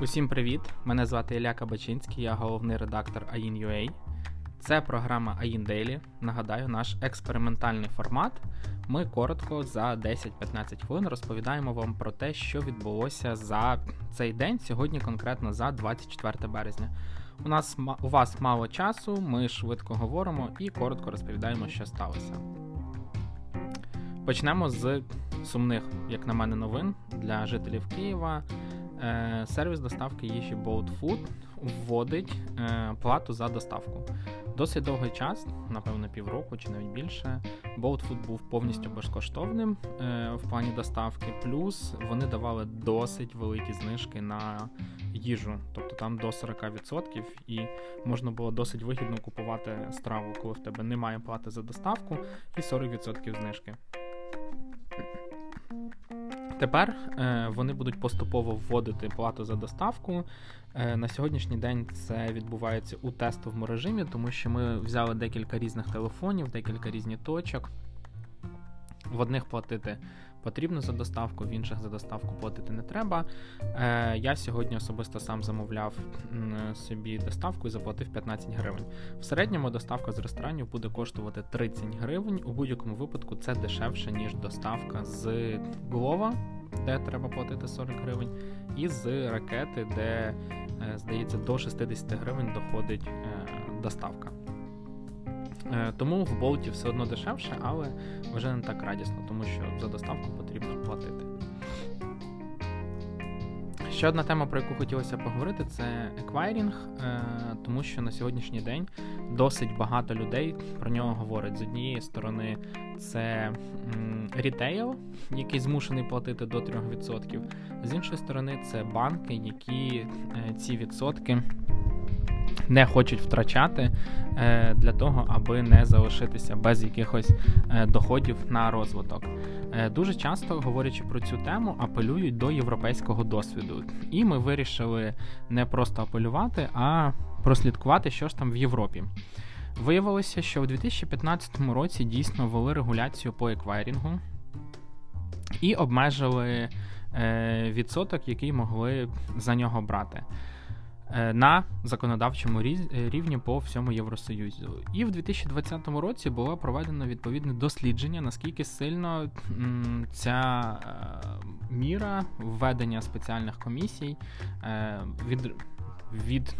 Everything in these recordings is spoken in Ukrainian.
Усім привіт! Мене звати Ілля Кабачинський, я головний редактор AIN.UA. Це програма AIN Daily. Нагадаю, наш експериментальний формат. Ми коротко за 10-15 хвилин розповідаємо вам про те, що відбулося за цей день, сьогодні конкретно за 24 березня. У нас у вас мало часу, ми швидко говоримо і коротко розповідаємо, що сталося. Почнемо з сумних, як на мене, новин для жителів Києва. Е, сервіс доставки їжі Bolt Food вводить е, плату за доставку. Досить довгий час, напевно, півроку чи навіть більше. Bolt Food був повністю безкоштовним е, в плані доставки, плюс вони давали досить великі знижки на їжу, тобто там до 40%, і можна було досить вигідно купувати страву, коли в тебе немає плати за доставку, і 40% знижки. Тепер е, вони будуть поступово вводити плату за доставку. Е, на сьогоднішній день це відбувається у тестовому режимі, тому що ми взяли декілька різних телефонів, декілька різних точок. В одних платити потрібно за доставку, в інших за доставку платити не треба. Е, Я сьогодні особисто сам замовляв собі доставку і заплатив 15 гривень. В середньому доставка з ресторанів буде коштувати 30 гривень. У будь-якому випадку це дешевше, ніж доставка з Глова, де треба платити 40 гривень, і з ракети, де, е, здається, до 60 гривень доходить е, доставка. Е, тому в болті все одно дешевше, але вже не так радісно, тому що за доставку потрібно платити. Ще одна тема, про яку хотілося поговорити, це еквайрінг, тому що на сьогоднішній день досить багато людей про нього говорять. З однієї сторони, це рітейл, який змушений платити до 3%. З іншої сторони, це банки, які е, ці відсотки не хочуть втрачати е, для того, аби не залишитися без якихось е, доходів на розвиток. Е, дуже часто, говорячи про цю тему, апелюють до європейського досвіду. І ми вирішили не просто апелювати, а прослідкувати, що ж там в Європі. Виявилося, що в 2015 році дійсно ввели регуляцію по еквайрінгу і обмежили відсоток, який могли за нього брати. Е, на законодавчому рівні по всьому Євросоюзу. І в 2020 році було проведено відповідне дослідження, наскільки сильно ця е, міра введення спеціальних комісій е, від, від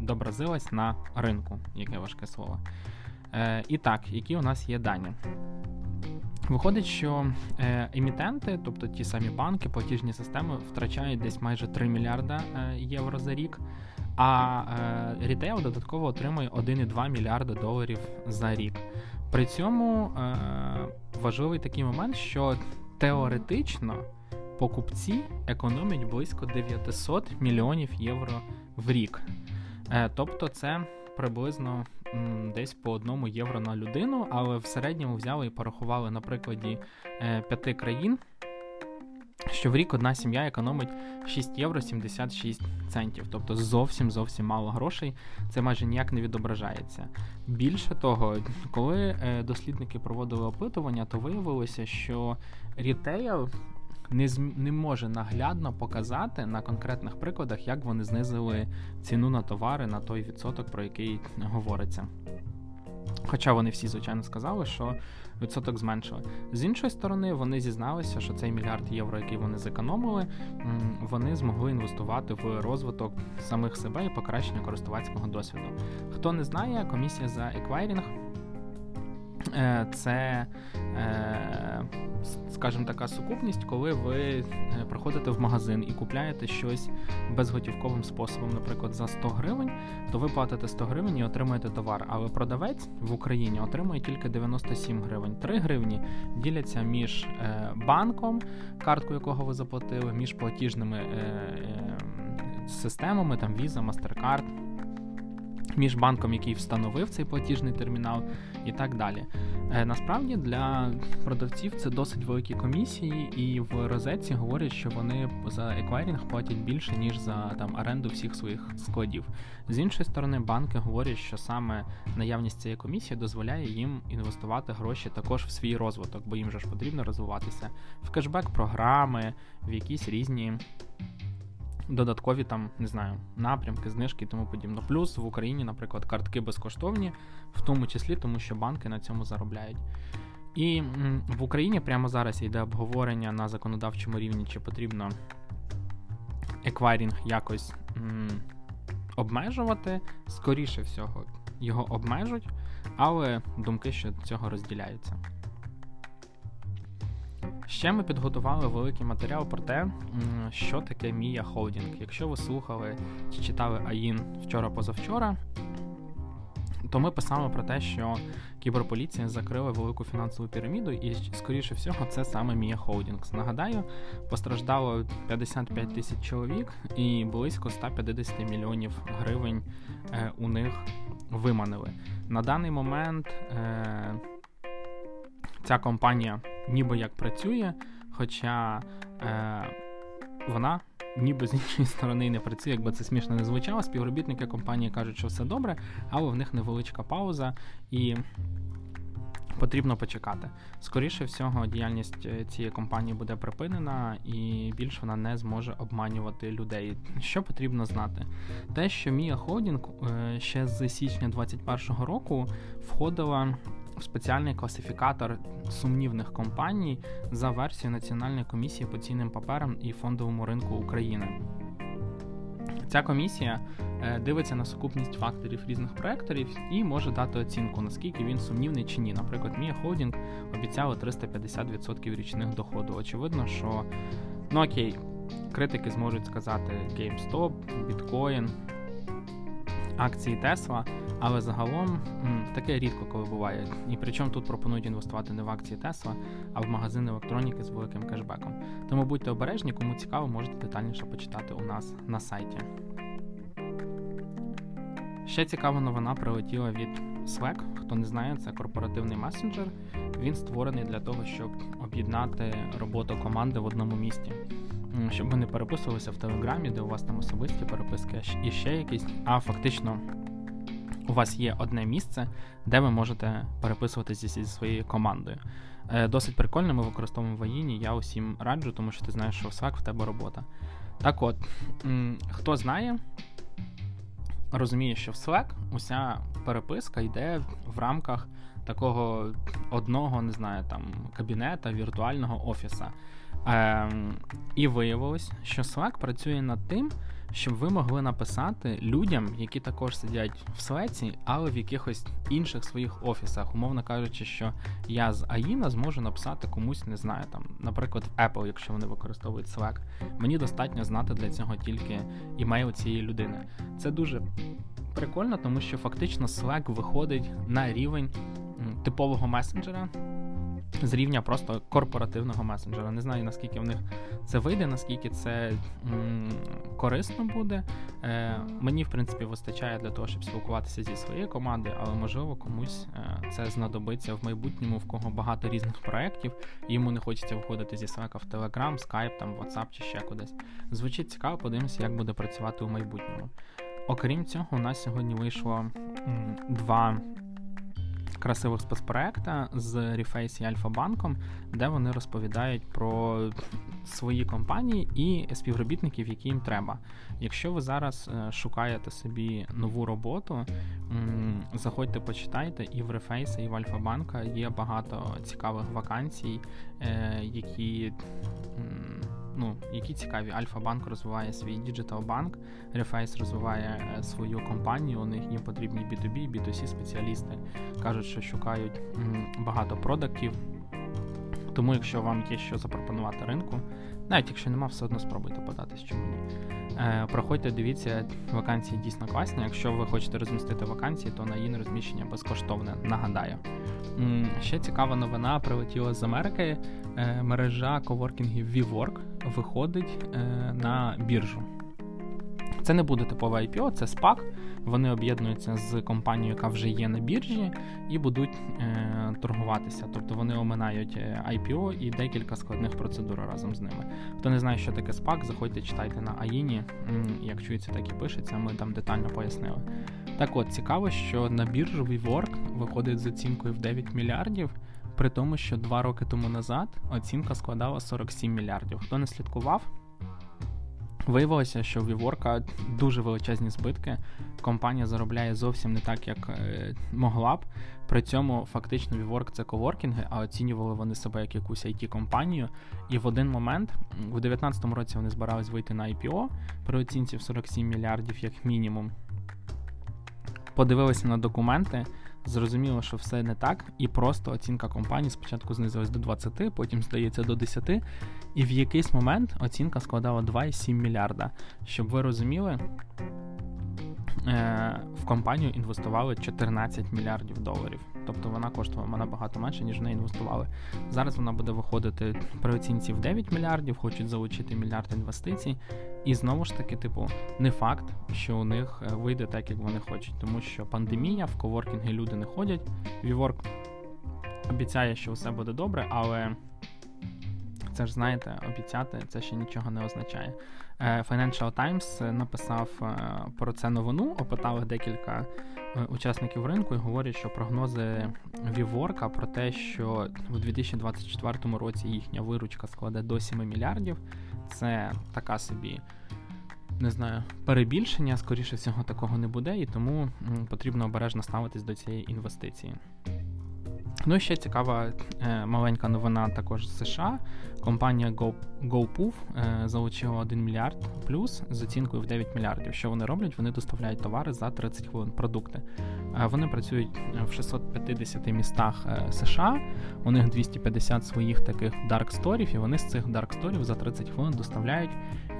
добразилась на ринку, яке важке слово. І так, які у нас є дані? Виходить, що е, емітенти, тобто ті самі банки, платіжні системи, втрачають десь майже 3 мільярда е, євро за рік, а е, рітейл додатково отримує 1,2 мільярда доларів за рік. При цьому важливий такий момент, що теоретично покупці економять близько 900 мільйонів євро в рік. Тобто, це приблизно десь по одному євро на людину, але в середньому взяли і порахували на прикладі е, п'яти країн. Що в рік одна сім'я економить 6 євро 76 центів, тобто зовсім зовсім мало грошей, це майже ніяк не відображається. Більше того, коли е, дослідники проводили опитування, то виявилося, що рітейл не не може наглядно показати на конкретних прикладах, як вони знизили ціну на товари на той відсоток, про який говориться. Хоча вони всі, звичайно, сказали, що відсоток зменшили. З іншої сторони, вони зізналися, що цей мільярд євро, який вони зекономили, вони змогли інвестувати в розвиток самих себе і покращення користувацького досвіду. Хто не знає, комісія за еквайрінг Е, це, скажімо, така сукупність, коли ви е, приходите в магазин і купляєте щось безготівковим способом, наприклад, за 100 гривень, то ви платите 100 гривень і отримуєте товар. Але продавець в Україні отримує тільки 97 гривень. 3 гривні діляться між банком, карткою якого ви заплатили, між платіжними системами, там Visa, MasterCard, між банком, який встановив цей платіжний термінал, і так далі. Е, насправді для продавців це досить великі комісії, і в розетці говорять, що вони за еквайрінг платять більше ніж за там оренду всіх своїх складів. З іншої сторони, банки говорять, що саме наявність цієї комісії дозволяє їм інвестувати гроші також в свій розвиток, бо їм же ж потрібно розвиватися в кешбек-програми, в якісь різні додаткові там, не знаю, напрямки, знижки і тому подібне. Плюс в Україні, наприклад, картки безкоштовні, в тому числі тому, що банки на цьому заробляють. І в Україні прямо зараз йде обговорення на законодавчому рівні, чи потрібно еквайрінг якось м, обмежувати. Скоріше всього, його обмежуть, але думки щодо цього розділяються. Ще ми підготували великий матеріал про те, що таке Мія Холдінг. Якщо ви слухали чи читали AIN вчора-позавчора, то ми писали про те, що кіберполіція закрила велику фінансову піраміду, і, скоріше всього, це саме Мія Холдінгс. Нагадаю, постраждало 55 тисяч чоловік, і близько 150 мільйонів гривень е, у них виманили. На даний момент. Ця компанія ніби як працює, хоча е, вона ніби з іншої сторони не працює, якби це смішно не звучало. Співробітники компанії кажуть, що все добре, але в них невеличка пауза і. Потрібно почекати. Скоріше всього, діяльність е, цієї компанії буде припинена, і більше вона не зможе обманювати людей. Що потрібно знати? Те, що Мія Холдінг е, ще з січня 2021 року входила спеціальний класифікатор сумнівних компаній за версією Національної комісії по цінним паперам і фондовому ринку України. Ця комісія е, дивиться на сукупність факторів різних проектів і може дати оцінку, наскільки він сумнівний чи ні. Наприклад, Мія Холдінг обіцяла 350% річних доходу. Очевидно, що ну окей, критики зможуть сказати GameStop, Bitcoin, акції Tesla, але загалом таке рідко коли буває. І причому тут пропонують інвестувати не в акції Tesla, а в магазин електроніки з великим кешбеком. Тому будьте обережні, кому цікаво, можете детальніше почитати у нас на сайті. Ще цікава новина прилетіла від Slack. Хто не знає, це корпоративний месенджер. Він створений для того, щоб об'єднати роботу команди в одному місті. Щоб ви не переписувалися в Телеграмі, де у вас там особисті переписки і ще якісь, а фактично у вас є одне місце, де ви можете переписуватися зі своєю командою. Е, досить прикольно, ми використовуємо в Аїні, я усім раджу, тому що ти знаєш, що в Slack в тебе робота. Так от, хто знає, розуміє, що в Slack уся переписка йде в рамках такого одного, не знаю, там кабінета віртуального офіса. Ем, І виявилось, що Slack працює над тим, щоб ви могли написати людям, які також сидять в Slack, але в якихось інших своїх офісах, умовно кажучи, що я з Аїна зможу написати комусь, не знаю, там, наприклад, Apple, якщо вони використовують Slack. Мені достатньо знати для цього тільки імейл цієї людини. Це дуже прикольно, тому що фактично Slack виходить на рівень типового месенджера з рівня просто корпоративного месенджера. Не знаю, наскільки в них це вийде, наскільки це м- корисно буде. Е, Мені, в принципі, вистачає для того, щоб спілкуватися зі своєю командою, але можливо комусь е, це знадобиться в майбутньому, в кого багато різних проєктів, і йому не хочеться виходити зі Slack в Telegram, Skype, там, WhatsApp чи ще кудись. Звучить цікаво, подивимося, як буде працювати у майбутньому. Окрім цього, у нас сьогодні вийшло м- два красивих спецпроекта з Reface і Альфа-банком, де вони розповідають про свої компанії і співробітників, які їм треба. Якщо ви зараз е, шукаєте собі нову роботу, заходьте, почитайте, і в Reface, і в Альфа-банка є багато цікавих вакансій, е, які ну, які цікаві. Альфа-банк розвиває свій digital-банк, Reface розвиває е, свою компанію. У них їм потрібні B2B, B2C спеціалісти. Кажуть, що шукають багато продактів. Тому, якщо вам є що запропонувати ринку, навіть якщо нема, все одно спробуйте податись чому ні. Е, проходьте, дивіться, вакансії дійсно класні. Якщо ви хочете розмістити вакансії, то на її розміщення безкоштовне. Нагадаю. Ще цікава новина прилетіла з Америки. Е, мережа коворкінгів WeWork виходить е, на біржу. Це не буде типове IPO, це SPAC. Вони об'єднуються з компанією, яка вже є на біржі, і будуть е, торгуватися. Тобто вони оминають IPO і декілька складних процедур разом з ними. Хто не знає, що таке SPAC, заходьте, читайте на Аїні. Як чується, так і пишеться. Ми там детально пояснили. Так от цікаво, що на біржу WeWork виходить з оцінкою в 9 мільярдів, при тому, що два роки тому назад оцінка складала 47 мільярдів. Хто не слідкував? Виявилося, що в WeWork а дуже величезні збитки. Компанія заробляє зовсім не так, як е, могла б. При цьому фактично WeWork це коворкінги, а оцінювали вони себе як якусь IT компанію І в один момент, у 2019 році, вони збирались вийти на IPO при оцінці в 47 мільярдів, як мінімум. Подивилися на документи зрозуміло, що все не так, і просто оцінка компанії спочатку знизилась до 20, потім здається до 10, і в якийсь момент оцінка складала 2,7 мільярда. Щоб ви розуміли, в компанію інвестували 14 мільярдів доларів. Тобто вона коштувала набагато менше, ніж в неї інвестували. Зараз вона буде виходити при оцінці в 9 мільярдів, хочуть залучити мільярд інвестицій. І знову ж таки, типу, не факт, що у них е, вийде так, як вони хочуть, тому що пандемія, в коворкінги люди не ходять. WeWork обіцяє, що все буде добре, але це ж знаєте, обіцяти це ще нічого не означає. Е, Financial Times написав е, про це новину, опитали декілька учасників ринку і говорять, що прогнози Віворка про те, що у 2024 році їхня виручка складе до 7 мільярдів це така собі, не знаю, перебільшення, скоріше всього, такого не буде, і тому потрібно обережно ставитись до цієї інвестиції. Ну і ще цікава е, маленька новина також з США. Компанія Go, GoPoof е, залучила 1 мільярд плюс з оцінкою в 9 мільярдів. Що вони роблять? Вони доставляють товари за 30 хвилин продукти. Е, вони працюють в 650 містах США. У них 250 своїх таких дарк-сторів, і вони з цих дарк-сторів за 30 хвилин доставляють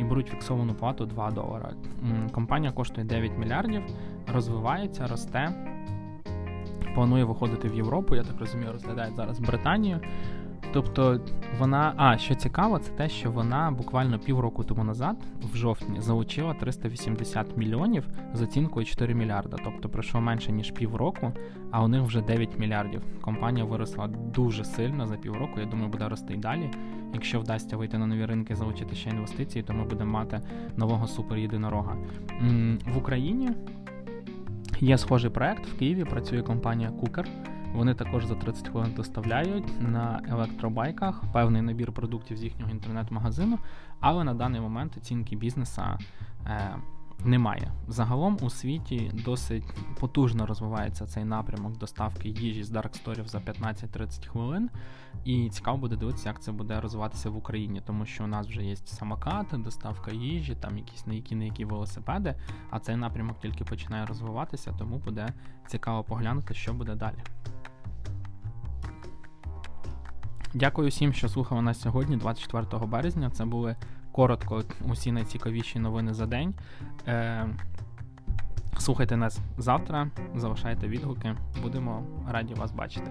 і беруть фіксовану плату 2 долара. Компанія коштує 9 мільярдів, розвивається, росте планує виходити в Європу, я так розумію, розглядають зараз Британію. Тобто вона, а що цікаво, це те, що вона буквально півроку тому назад, в жовтні, залучила 380 мільйонів з оцінкою 4 мільярда. Тобто пройшло менше ніж півроку, а у них вже 9 мільярдів. Компанія виросла дуже сильно за півроку. Я думаю, буде рости й далі. Якщо вдасться вийти на нові ринки, залучити ще інвестиції, то ми будемо мати нового суперєдинорога. В Україні Є схожий проект в Києві. Працює компанія Кукер. Вони також за 30 хвилин доставляють на електробайках певний набір продуктів з їхнього інтернет-магазину, але на даний момент оцінки бізнеса е, немає. Загалом у світі досить потужно розвивається цей напрямок доставки їжі з дарксторів за 15-30 хвилин. І цікаво буде дивитися, як це буде розвиватися в Україні, тому що у нас вже є самокати, доставка їжі, там якісь на які не які велосипеди. А цей напрямок тільки починає розвиватися, тому буде цікаво поглянути, що буде далі. Дякую всім, що слухали нас сьогодні, 24 березня. Це були коротко усі найцікавіші новини за день. Е, Слухайте нас завтра, залишайте відгуки, будемо раді вас бачити.